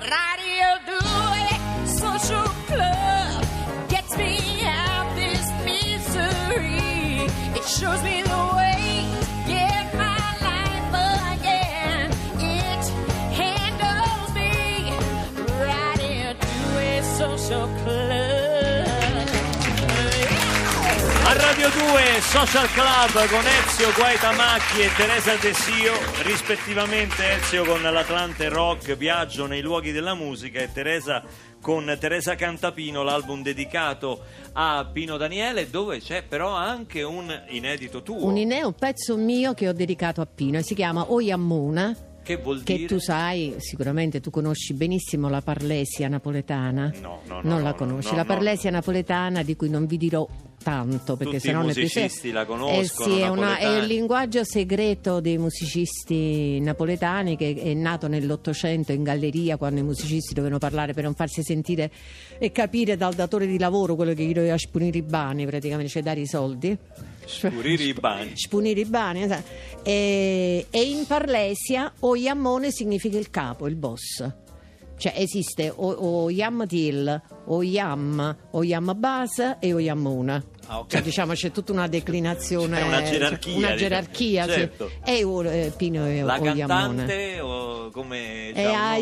Radio 2 Social Club gets me out this misery. It shows me the way get my life again. It handles me. Radio 2 Social Club. Radio 2 Social Club con Ezio Guaitamacchi e Teresa Desio, rispettivamente Ezio con l'Atlante Rock Viaggio nei luoghi della musica e Teresa con Teresa Cantapino, l'album dedicato a Pino Daniele, dove c'è però anche un inedito tuo. Un, ine- un pezzo mio che ho dedicato a Pino e si chiama Oyammuna. che vuol Che dire? tu sai, sicuramente tu conosci benissimo la parlesia napoletana. No, no, no, Non no, la no, conosci. no, la no. parlesia napoletana di cui non vi dirò tanto perché Tutti i sennò ne musicisti la conoscono, Eh sì, è, una- è il linguaggio segreto dei musicisti napoletani che è nato nell'Ottocento in galleria quando i musicisti dovevano parlare per non farsi sentire e capire dal datore di lavoro quello che gli doveva spunire i bani praticamente, cioè dare i soldi. Spurire i bagni. Spunire i bani, esatto. e, e in Parlesia Oyammone significa il capo, il boss. Cioè esiste o, Oyam Til, Oyam, Oyam Base e Oyammuna. Ah, ok. Cioè, diciamo c'è tutta una declinazione, C'è una gerarchia, una diciamo. gerarchia, sì. Certo. E o- eh, Pino e La Oyammone. cantante o come... E diciamo- a.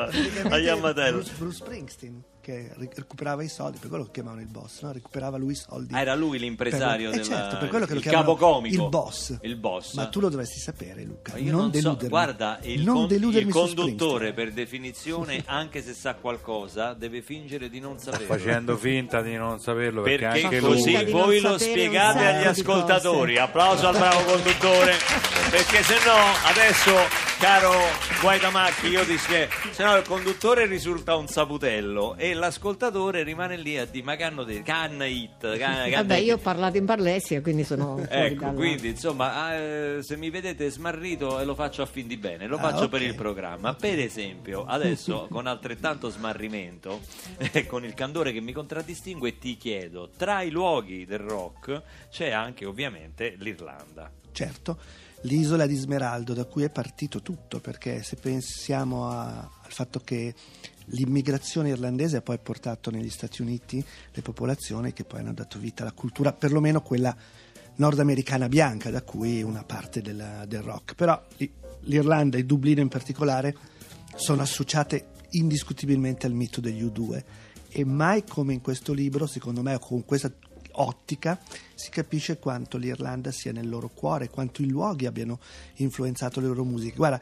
Praticamente Ayamatella. Bruce, Bruce Springsteen che recuperava i soldi, per quello che chiamavano il boss, no? recuperava lui i soldi. Ah, era lui l'impresario per, eh, della- certo, per quello che lo il chiamano capocomico. Il boss. Il boss. Ma tu lo dovresti sapere, Luca. Ma Io non, non, so, deludermi. guarda, il, non con- deludermi il conduttore per definizione, anche se sa qualcosa, deve fingere di non saperlo. facendo finta di non saperlo perché, Perché anche lui così voi lo spiegate agli ascoltatori. Applauso al bravo conduttore. Perché se no, adesso, caro Guaitamacchi, io ti spiego. Se no, il conduttore risulta un saputello e l'ascoltatore rimane lì a dire: Ma che hanno detto? Can it. Can, can Vabbè, it." io ho parlato in Parlesia, quindi sono Ecco, dalla- quindi insomma, eh, se mi vedete smarrito e lo faccio a fin di bene, lo Ah, faccio ok. per il programma. Per esempio, adesso con altrettanto smarrimento e con il candore che mi contraddistingue, ti chiedo: tra i luoghi del rock c'è anche ovviamente l'Irlanda. Certo, l'isola di Smeraldo da cui è partito tutto, perché se pensiamo a- al fatto che l'immigrazione irlandese ha poi portato negli Stati Uniti le popolazioni che poi hanno dato vita alla cultura, perlomeno quella nordamericana bianca, da cui una parte della- del rock. Però l'Irlanda e Dublino in particolare sono associate indiscutibilmente al mito degli U2 e mai come in questo libro, secondo me, o con questa ottica si capisce quanto l'Irlanda sia nel loro cuore, quanto i luoghi abbiano influenzato le loro musiche. Guarda,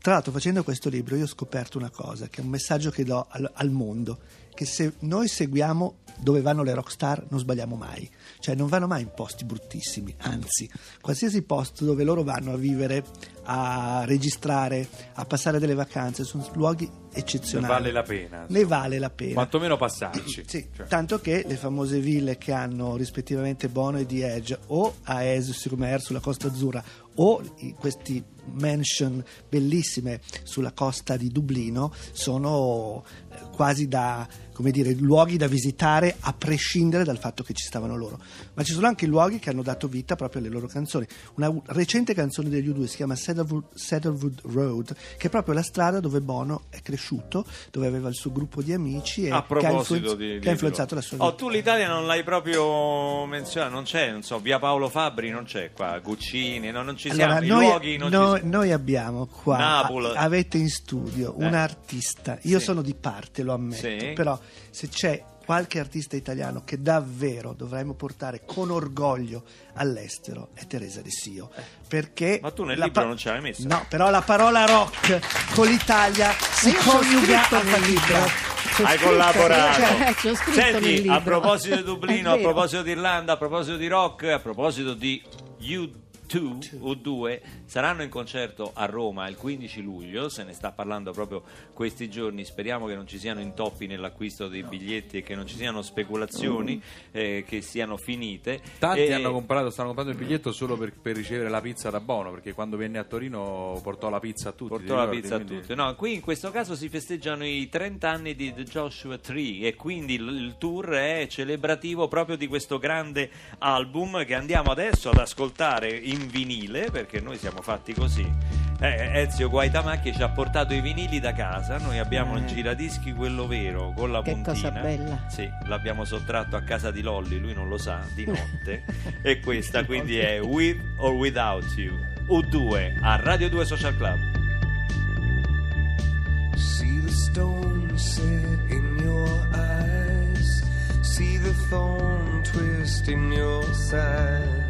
tra l'altro facendo questo libro io ho scoperto una cosa, che è un messaggio che do al, al mondo, che se noi seguiamo dove vanno le rockstar non sbagliamo mai, cioè non vanno mai in posti bruttissimi, anzi, qualsiasi posto dove loro vanno a vivere, a registrare, a passare delle vacanze, sono luoghi ne eccezionali. vale la pena Ne vale la pena. quantomeno passarci Sì, Cioè, tanto che le famose ville che hanno rispettivamente Bono e The Edge o a Aes-sur-Mer sulla Costa Azzurra o questi mansion bellissime sulla costa di Dublino sono eh, quasi da come dire, luoghi da visitare a prescindere dal fatto che ci stavano loro. Ma ci sono anche luoghi che hanno dato vita proprio alle loro canzoni. Una recente canzone degli U2 si chiama Cedarwood, Cedarwood Road, che è proprio la strada dove Bono è cresciuto, dove aveva il suo gruppo di amici e A che ha, influenz- di, di- che ha influenzato la sua vita. Oh, tu l'Italia non l'hai proprio menzionato, non c'è, non so, via Paolo Fabri non c'è qua, Guccini, no, non ci siamo, Allora, i noi, luoghi non no- ci sono. noi abbiamo qua, Napoli. avete in studio un Eh. artista, io Sì. sono di parte, lo ammetto, Sì. però se c'è qualche artista italiano che davvero dovremmo portare con orgoglio all'estero è Teresa De Sio, perché... Ma tu nel libro non ce l'hai messa? No, però la parola rock con l'Italia si coniuga scritto a libro. Hai scritto- collaborato. cioè, Senti, libro. a proposito di Dublino, a proposito di Irlanda, a proposito di rock, a proposito di U2 o 2 saranno in concerto a Roma il 15 luglio, se ne sta parlando proprio questi giorni, speriamo che non ci siano intoppi nell'acquisto dei biglietti e che non ci siano speculazioni eh, che siano finite. tanti E- hanno comprato stanno comprando il biglietto solo per, per ricevere la pizza da Bono perché quando venne a Torino portò la pizza a tutti ti Portò la ricordi? pizza a Quindi- tutti. No, qui in questo caso si festeggiano i 30 anni di The Joshua Tree e quindi il, il tour è celebrativo proprio di questo grande album che andiamo adesso ad ascoltare in vinile perché noi siamo fatti così. Eh, Ezio Guaitamacchi ci ha portato i vinili da casa. Noi abbiamo il Eh. giradischi quello vero con la Che puntina. cosa bella. Sì, l'abbiamo sottratto a casa di Lolli, lui non lo sa, di notte. e questa quindi è With or Without You. U2 a Radio 2 Social Club. See the stone set in your eyes. See the thorn twist in your side.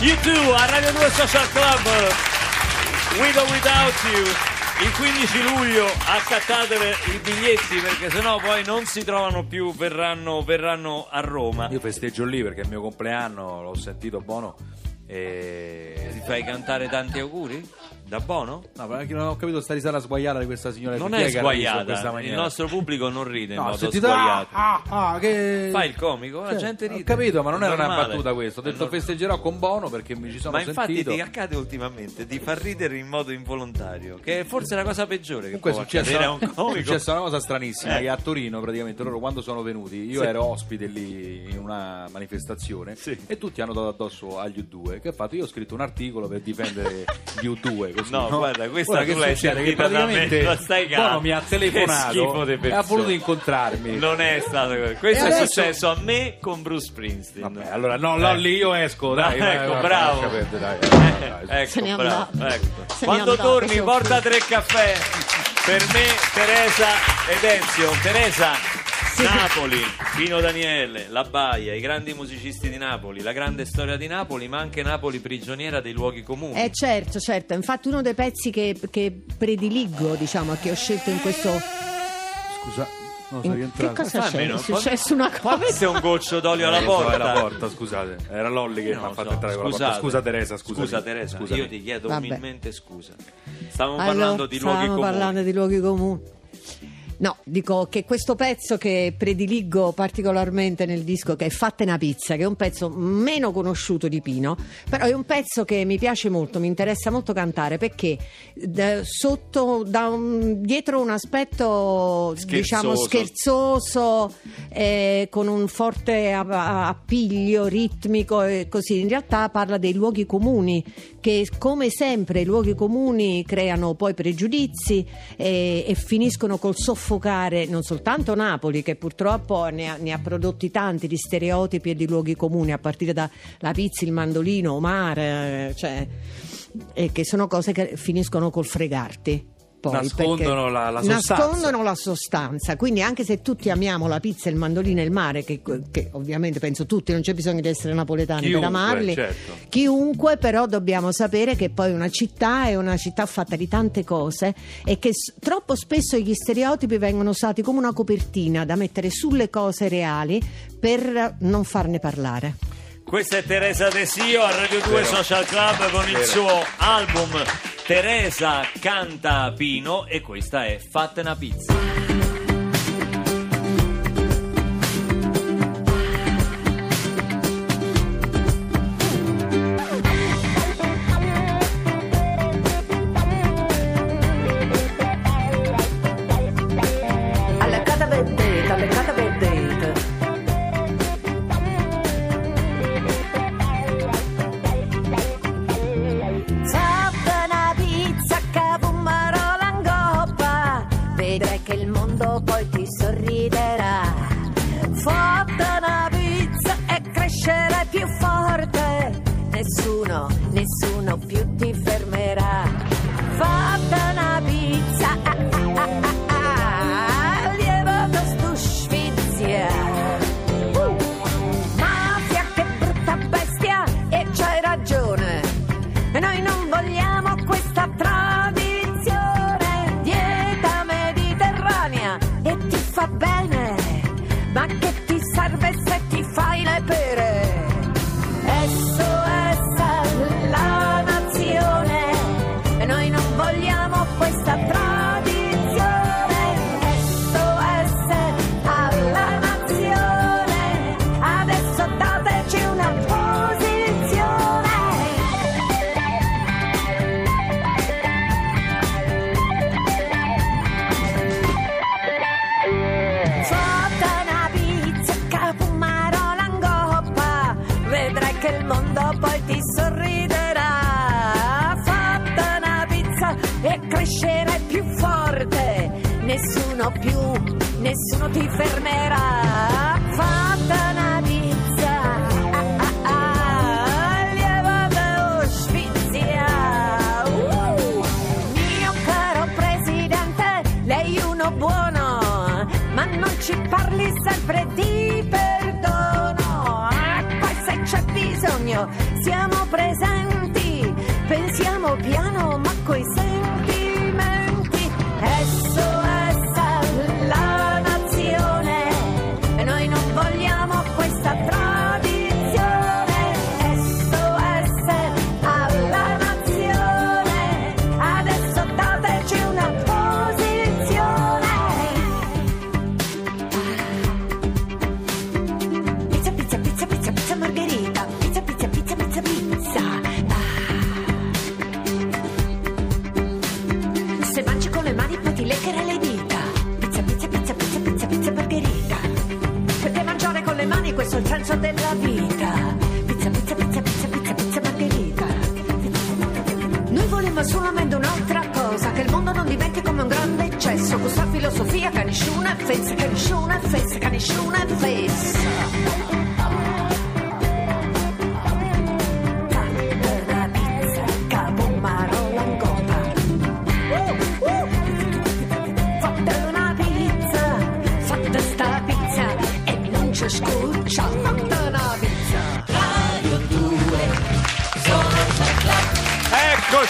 U2 a Radio 2 Social Club With or Without You il 15 luglio accattatele i biglietti perché sennò poi non si trovano più verranno, verranno a Roma Io festeggio lì perché è il mio compleanno, l'ho sentito buono. E... ti fai cantare tanti auguri? Da buono? No, perché non ho capito sta risata sguaiata di questa signora. Non è in questa sguaiata. Il nostro pubblico non ride in No, ho modo sentito, sguaiato. ah, ah, ah, che... Fai il comico, la gente ride. Ho capito, ma non È era una normale. battuta questo. Ho È detto norm- festeggerò con Bono perché mi ci sono Ma infatti sentito. ti accade ultimamente di far ridere in modo involontario, che è forse la cosa peggiore che Comunque è può successa, accadere a un è comico. successa una cosa stranissima Eh. che a Torino praticamente loro quando sono venuti io Sì. ero ospite lì in una manifestazione Sì. e tutti hanno dato addosso agli U2 che ho fatto io ho scritto un articolo per difendere gli U2 così, No, guarda, questa Ora tu che l'hai che sentita da me, praticamente ma stai calmo. Bono mi ha telefonato e ha voluto incontrarmi Non è stato così. Questo E è adesso- successo a me con Bruce Springsteen. Vabbè, allora no, no, Eh. lì io esco dai, No, dai, ecco, dai, bravo. lascia perdere, dai, dai, dai. Ecco, Se bravo, ecco. Quando torni porta tre caffè per me, Teresa ed Ezio. Teresa, Napoli, Pino Daniele, La Baia, i grandi musicisti di Napoli, la grande storia di Napoli, ma anche Napoli prigioniera dei luoghi comuni. Eh certo, certo, infatti uno dei pezzi che, che prediligo, diciamo, che ho scelto in questo... scusa non so in- che rientrato cosa c'è? almeno, È successo una cosa... mette un goccio d'olio alla Eh, porta. è la porta, scusate. Era Lolli che No, mi ha fatto so, entrare con la porta. scusate. Scusa Teresa, scusa. Scusa Teresa, Scusami. io ti chiedo Vabbè. umilmente scusa. Stavamo Allora, parlando di luoghi stavamo comuni. parlando di luoghi comuni. No, dico che questo pezzo che prediligo particolarmente nel disco, che è Fatta una pizza, che è un pezzo meno conosciuto di Pino, però è un pezzo che mi piace molto, mi interessa molto cantare perché da- sotto, da un- dietro un aspetto diciamo Scherzoso. scherzoso, eh, con un forte appiglio ritmico e così, in realtà parla dei luoghi comuni che come sempre i luoghi comuni creano poi pregiudizi e, e finiscono col soffocare non soltanto Napoli che purtroppo ne ha, ne ha prodotti tanti di stereotipi e di luoghi comuni a partire dalla pizza, il mandolino, Omar, eh, cioè, che sono cose che finiscono col fregarti. Poi, Nascondono la- la sostanza. Nascondono la sostanza. Quindi, anche se tutti amiamo la pizza, il mandolino e il mare, che, che ovviamente penso tutti, non c'è bisogno di essere napoletani Chiunque, per amarli. certo. Chiunque, però, dobbiamo sapere che poi una città è una città fatta di tante cose e che s- troppo spesso gli stereotipi vengono usati come una copertina da mettere sulle cose reali per non farne parlare. Questa è Teresa Desio a Radio 2 Vero. Social Club con il suo album Teresa canta Pino e questa è Fatta una pizza. Nessuno ti fermerà. Fatta una pizza, ah, ah, mio caro presidente, lei uno buono, ma non ci parli sempre di perdono. Ah, poi se c'è bisogno, siamo presenti, pensiamo piano mangi con le mani poi ti leccherai le dita. Pizza, pizza, pizza, pizza, pizza, pizza, margherita. Perché mangiare con le mani questo è il senso della vita. Pizza, pizza, pizza, pizza, pizza, pizza, margherita. Noi volemmo solamente un'altra cosa, che il mondo non diventi come un grande eccesso. Questa filosofia che nessuno è fessa, che nessuno è fessa, che nessuno è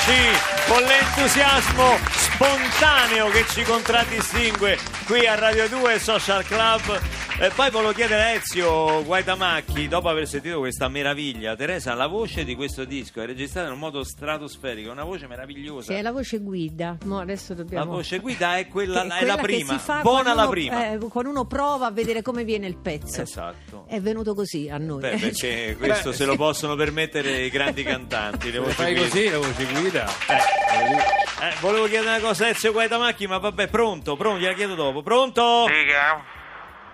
Eccoci con l'entusiasmo spontaneo che ci contraddistingue qui a Radio 2 Social Club. E poi volevo chiedere a Ezio Guaitamacchi, dopo aver sentito questa meraviglia, Teresa, la voce di questo disco è registrata in un modo stratosferico, una voce meravigliosa. Sì, è la voce guida. Mo adesso La dobbiamo. voce guida è quella, che- è quella la che prima, si fa buona la uno- prima. eh, quando uno prova a vedere come viene il pezzo. Esatto. È venuto così a noi. Beh, perché questo se lo possono permettere i grandi cantanti. Le voci fai guida. così, la voce guida. Eh, volevo chiedere una cosa a Ezio Guaitamacchi, ma vabbè, pronto, pronto, gliela chiedo dopo. Pronto? Dica,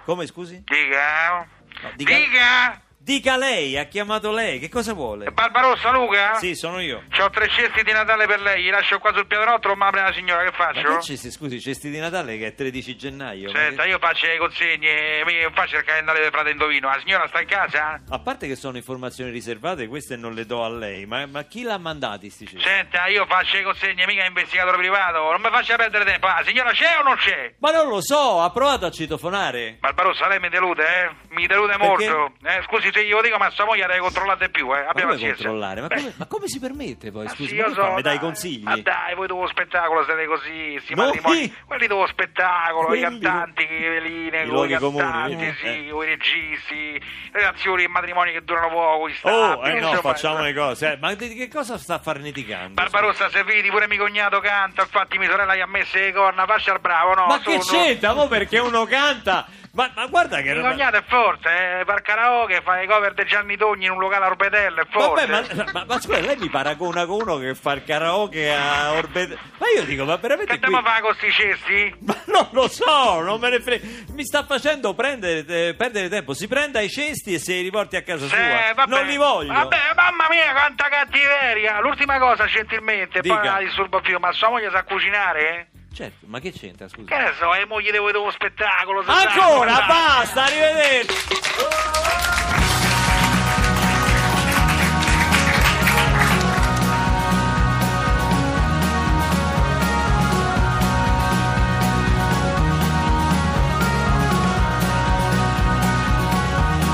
Come scusi? dica, No, dica- dica, Dica lei, ha chiamato lei, che cosa vuole? Barbarossa Luca? Sì, sono io. C'ho tre cesti di Natale per lei, li lascio qua sul pianerottolo, ma apre la signora, che Ma faccio? che cesti, scusi, cesti di Natale che è 13 gennaio. ma Senta, che- io faccio le consegne, mi faccio il calendario del frate Indovino, la signora sta in casa? A parte che sono informazioni riservate, queste non le do a lei, ma, ma chi l'ha mandati sti cesti? Senta, io faccio le consegne, mica investigatore privato, non mi faccia perdere tempo, la signora c'è o non c'è? Ma non lo so, ha provato a citofonare? Barbarossa, lei mi delude, eh? Mi delude Perché? molto. Eh, scusi se glielo dico, ma sua moglie deve controllare di più, eh? Ma Abbiamo come pazienza. controllare? Ma come, ma come si permette poi? Ma Scusi, sì, ma io che so? Mi dai consigli? Ma dai, voi dopo spettacolo siete così, sti Noi? matrimoni. Quelli dopo spettacolo, Quelli- i cantanti, le veline, I i cantanti, comuni, sì, eh. i registi, relazioni e matrimoni che durano poco, i Oh, stabili, eh no, insomma, facciamo le cose. eh. Ma di che cosa sta farneticando? Barbarossa, se vedi pure mio cognato canta, infatti mia sorella gli ha messo le corna, faccia il bravo, no? Ma che sono- c'entra? Mo perché uno canta? Ma, ma guarda che... Mio cognato è forte, eh, fa il karaoke, fa le cover di Gianni Togni in un locale a Orbetello, è forte. Vabbè, ma, ma, ma scusa, lei mi paragona con uno che fa il karaoke a Orbet... Ma io dico, ma veramente Che qui... andiamo a fare con sti cesti? Ma non lo so, non me ne frega. Mi sta facendo prendere, eh, perdere tempo. Si prenda i cesti e se li riporti a casa Sì, sua. vabbè. Non li voglio. Vabbè, mamma mia, quanta cattiveria! L'ultima cosa, gentilmente, Dica. poi la disturbo più, ma sua moglie sa cucinare? Certo, ma che c'entra, scusa? Che ne so, le mogli di voi dopo spettacolo. Ancora, sa- basta, arrivederci.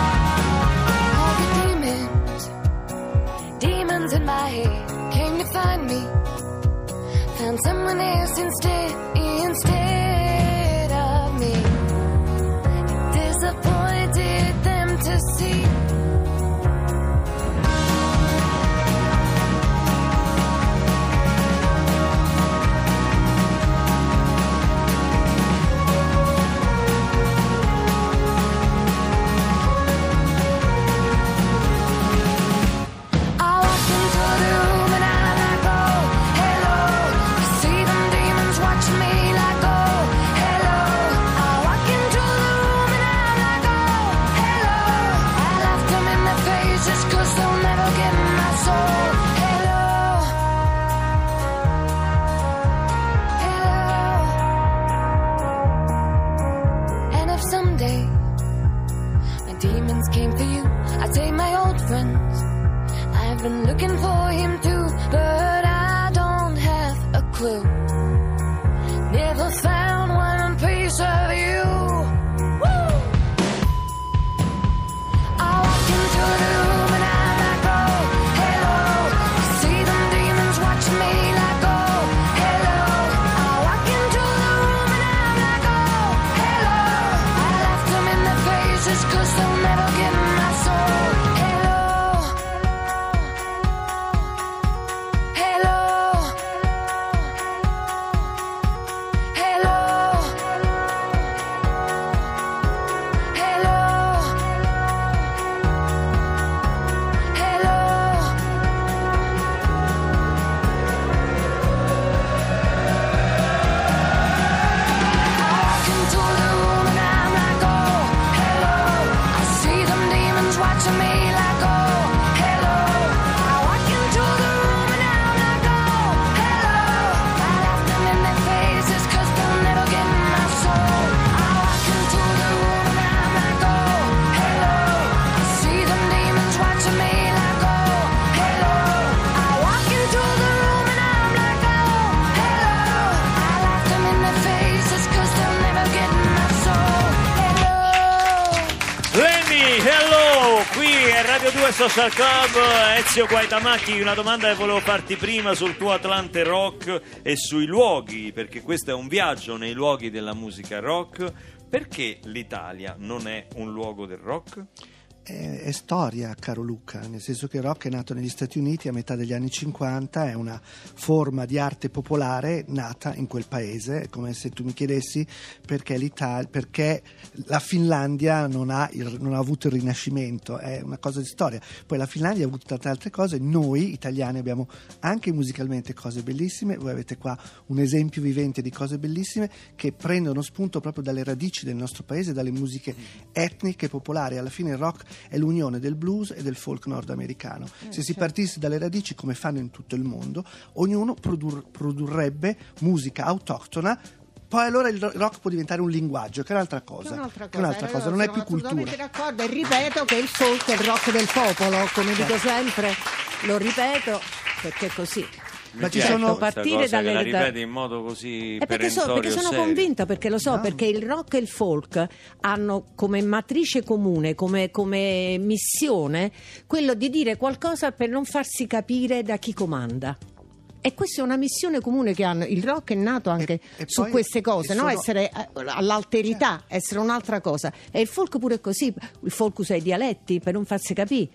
All the demons, demons in my head came to find me. Found someone else instead 2 Social Club, Ezio Guaitamacchi, una domanda che volevo farti prima sul tuo Atlante Rock e sui luoghi, perché questo è un viaggio nei luoghi della musica rock. Perché l'Italia non è un luogo del rock? È, è storia, caro Luca, nel senso che rock è nato negli Stati Uniti a metà degli anni 50, è una forma di arte popolare nata in quel paese, è come se tu mi chiedessi perché, perché la Finlandia non ha, il- non ha avuto il Rinascimento, è una cosa di storia. Poi la Finlandia ha avuto tante altre cose, noi italiani abbiamo anche musicalmente cose bellissime, voi avete qua un esempio vivente di cose bellissime che prendono spunto proprio dalle radici del nostro paese, dalle musiche etniche, popolari. Alla fine il rock è l'unione del blues e del folk nordamericano. Se si partisse dalle radici, come fanno in tutto il mondo, ognuno produr- produrrebbe musica autoctona. Poi allora il ro- rock può diventare un linguaggio, che è un'altra cosa. È un'altra Che è un'altra eh, cosa, non è più cultura. assolutamente d'accordo e ripeto che il folk è il rock del popolo, come dico sempre, lo ripeto perché è così. Ma ci sono- partire dalle- la ripeti in modo così E perché, so- perché sono serio. convinta, perché lo so, No. perché il rock e il folk hanno come matrice comune, come, come missione, quello di dire qualcosa per non farsi capire da chi comanda. E questa è una missione comune che hanno. Il rock è nato anche E- e su poi- queste cose, no? sono- essere eh, all'alterità, essere un'altra cosa. E il folk pure è così. Il folk usa i dialetti per non farsi capire.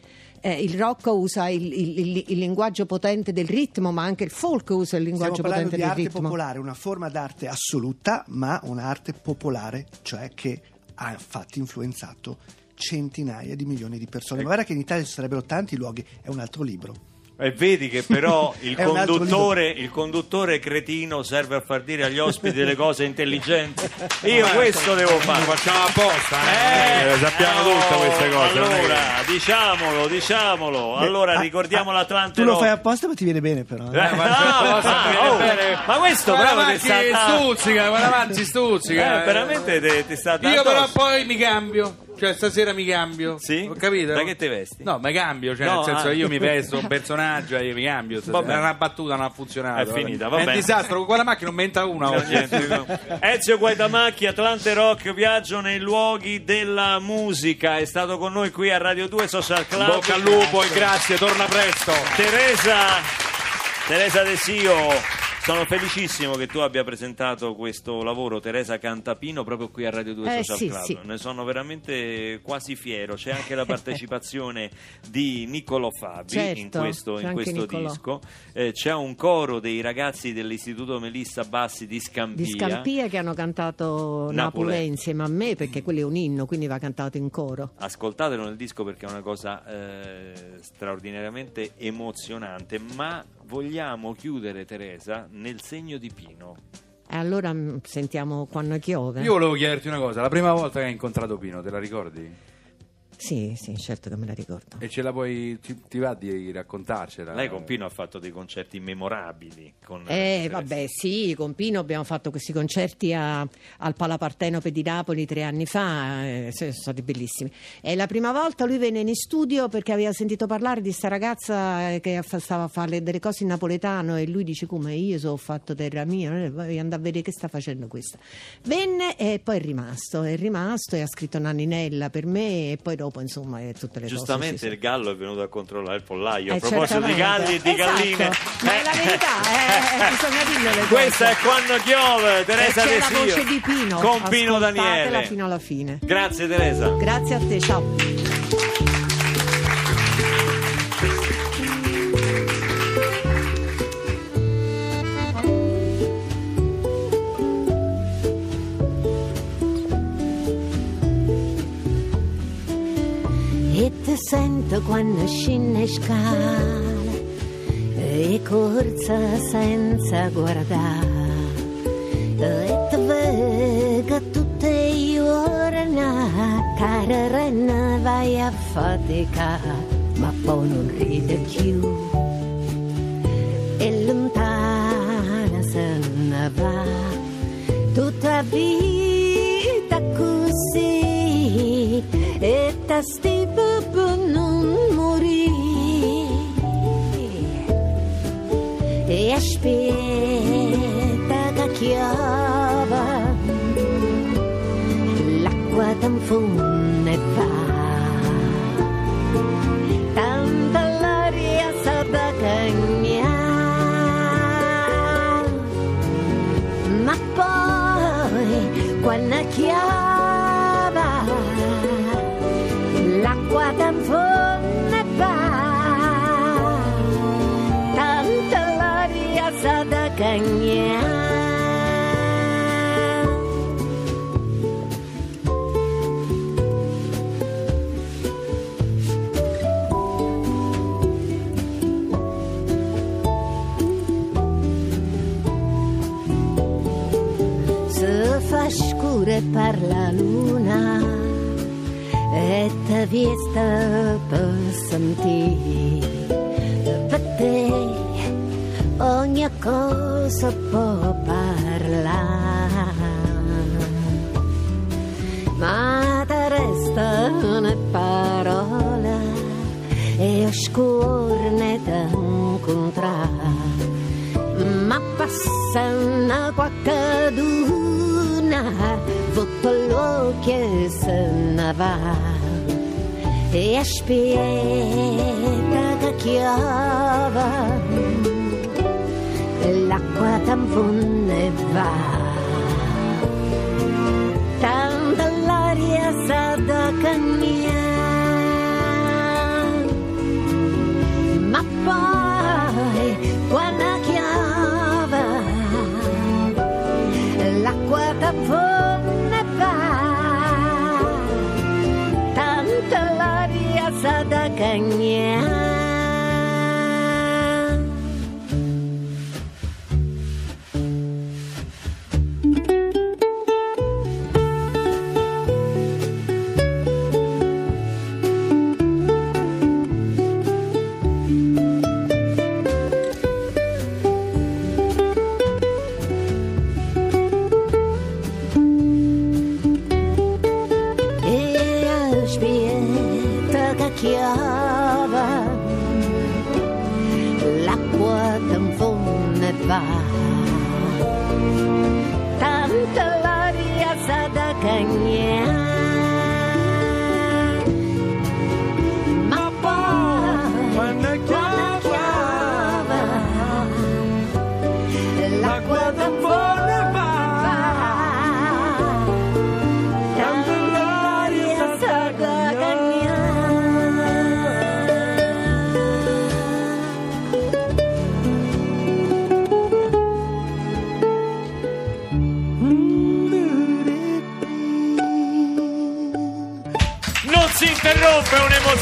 Eh, il rock usa il, il- il- il linguaggio potente del ritmo, ma anche il folk usa il Stiamo linguaggio parlando potente di del arte ritmo. popolare, una forma d'arte assoluta, ma un'arte popolare, cioè che ha infatti influenzato centinaia di milioni di persone. Ma guarda che in Italia ci sarebbero tanti luoghi, è un altro libro. E vedi che però il conduttore, il conduttore cretino serve a far dire agli ospiti delle cose intelligenti. Io questo devo Lo fare. facciamo apposta, eh, Eh, sappiamo oh, tutte queste cose. Allora, diciamolo, diciamolo. Allora, Ah, ricordiamo ah, l'Atlante Tu lo fai apposta, ma ti viene bene, però. eh. Eh, ma, ma- no, ma- oh, bene. ma questo Guarda bravo ti sta stuzzica, guarda avanti, stuzzica. Eh, veramente ti, sta Io però poi mi cambio. Cioè, stasera mi cambio. Sì? Ho capito? Da che te vesti? No, mi cambio. Cioè, No, nel senso, ah. io mi vesto un personaggio e io mi cambio. stasera. bene. Era una battuta, non ha funzionato. È finita, va È un bene. disastro. Con quella macchina non mi entra una oggi. no. Ezio Guaidamacchi, Atlante Rock, viaggio nei luoghi della musica. È stato con noi qui a Radio 2 Social Club. Bocca al lupo e grazie, torna presto. Teresa, Teresa De Sio. Sono felicissimo che tu abbia presentato questo lavoro, Teresa Cantapino, proprio qui a Radio 2 Eh, Social sì, Club. sì. Ne sono veramente quasi fiero. C'è anche la partecipazione di Niccolò Fabi Certo, in questo, in questo disco. Eh, c'è un coro dei ragazzi dell'Istituto Melissa Bassi di Scampia. di Scampia che hanno cantato. Napoli insieme a me perché quello è un inno quindi va cantato in coro Ascoltatelo nel disco perché è una cosa eh, straordinariamente emozionante, ma vogliamo chiudere Teresa nel segno di Pino. e allora mm, sentiamo quando piove Io volevo chiederti una cosa. La prima volta che hai incontrato Pino, te la ricordi? Sì sì certo che me la ricordo E ce la puoi. Ti, ti va di raccontarcela? Lei con Pino ha fatto dei concerti memorabili. Con Eh, vabbè, sì, con Pino abbiamo fatto questi concerti a- al Palapartenope di Napoli tre anni fa, eh, sono stati bellissimi. E la prima volta lui venne in studio perché aveva sentito parlare di sta ragazza che stava a fare delle cose in napoletano e lui dice come io sono fatto terra mia, eh, voglio andare a vedere che sta facendo questa. Venne e poi è rimasto, è rimasto e ha scritto Nanninella per me e poi dopo insomma è tutte le Giustamente cose. sì, il gallo è venuto a controllare il pollaio. a Eh, proposito di certamente. galli e di Esatto, galline, Ma è la verità, eh, bisogna dirle le cose. Questa è quando piove, Teresa e c'è la voce di Pino con Pino Daniele. fino alla fine Grazie Teresa. grazie a te ciao sento quando scinne scale e corsa senza guardare. E ti vedo tutte le giornate cara renna vai a faticare ma poi non ride più. E lontana se ne va tutta vita così. E ta aspetta che chiova l'acqua t'infonde e va fa scuro e parla luna e te vista per sentire per te ogni cosa può parlare ma te restano parole e oscurne da incontrare ma passano qualcaduna sotto l'occhio e se ne va e aspetta che chiava e l'acqua tampone va. Tanto l'aria sa da cagnare ma poi quando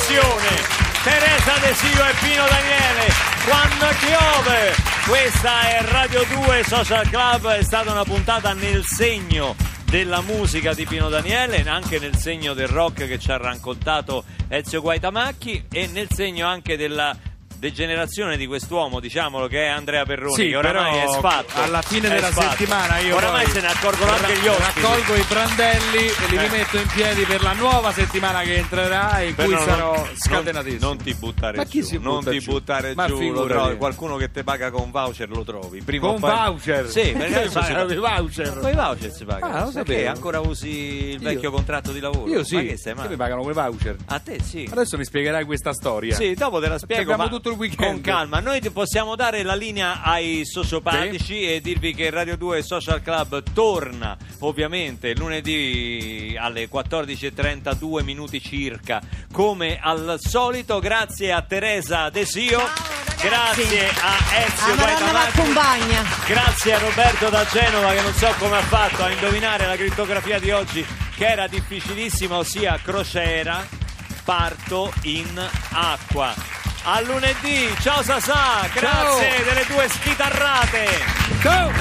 un'emozione. Teresa Desio e Pino Daniele, quando piove. Questa è Radio 2 Social Club, è stata una puntata nel segno della musica di Pino Daniele, anche nel segno del rock che ci ha raccontato Ezio Guaitamacchi e nel segno anche della degenerazione di quest'uomo, diciamolo che è Andrea Perroni, Sì, che oramai è sfatto. alla fine della sfatto. settimana io oramai se ne accorgono anche gli ospiti. raccolgo i brandelli e li Eh. rimetto in piedi per la nuova settimana che entrerà in cui Però non- sarò non- scatenatissimo. Non, ti buttare Ma chi giù, si non butta ti giù? buttare Ma giù, trovi. qualcuno che ti paga con voucher lo trovi. Prima Con poi- voucher? Sì, perché pagano i voucher? Con i voucher si paga. Ah, lo sapevo. ancora usi il Io- vecchio contratto di lavoro? Io sì, Ma che stai che male? mi pagano quei voucher. A te sì. Adesso mi spiegherai questa storia. Sì, dopo te la spiego. Ma tutto il weekend. Con calma, noi possiamo dare la linea ai sociopatici e dirvi che Radio 2 Social Club torna ovviamente lunedì alle 14.32 minuti circa, come al solito. Grazie a Teresa Desio. Grazie a Ezio Guaitamacchi. Grazie a Roberto da Genova che non so come ha fatto a indovinare la crittografia di oggi che era difficilissima, ossia crociera, parto in acqua. A lunedì, ciao Sasà, grazie delle due schitarrate. Ciao!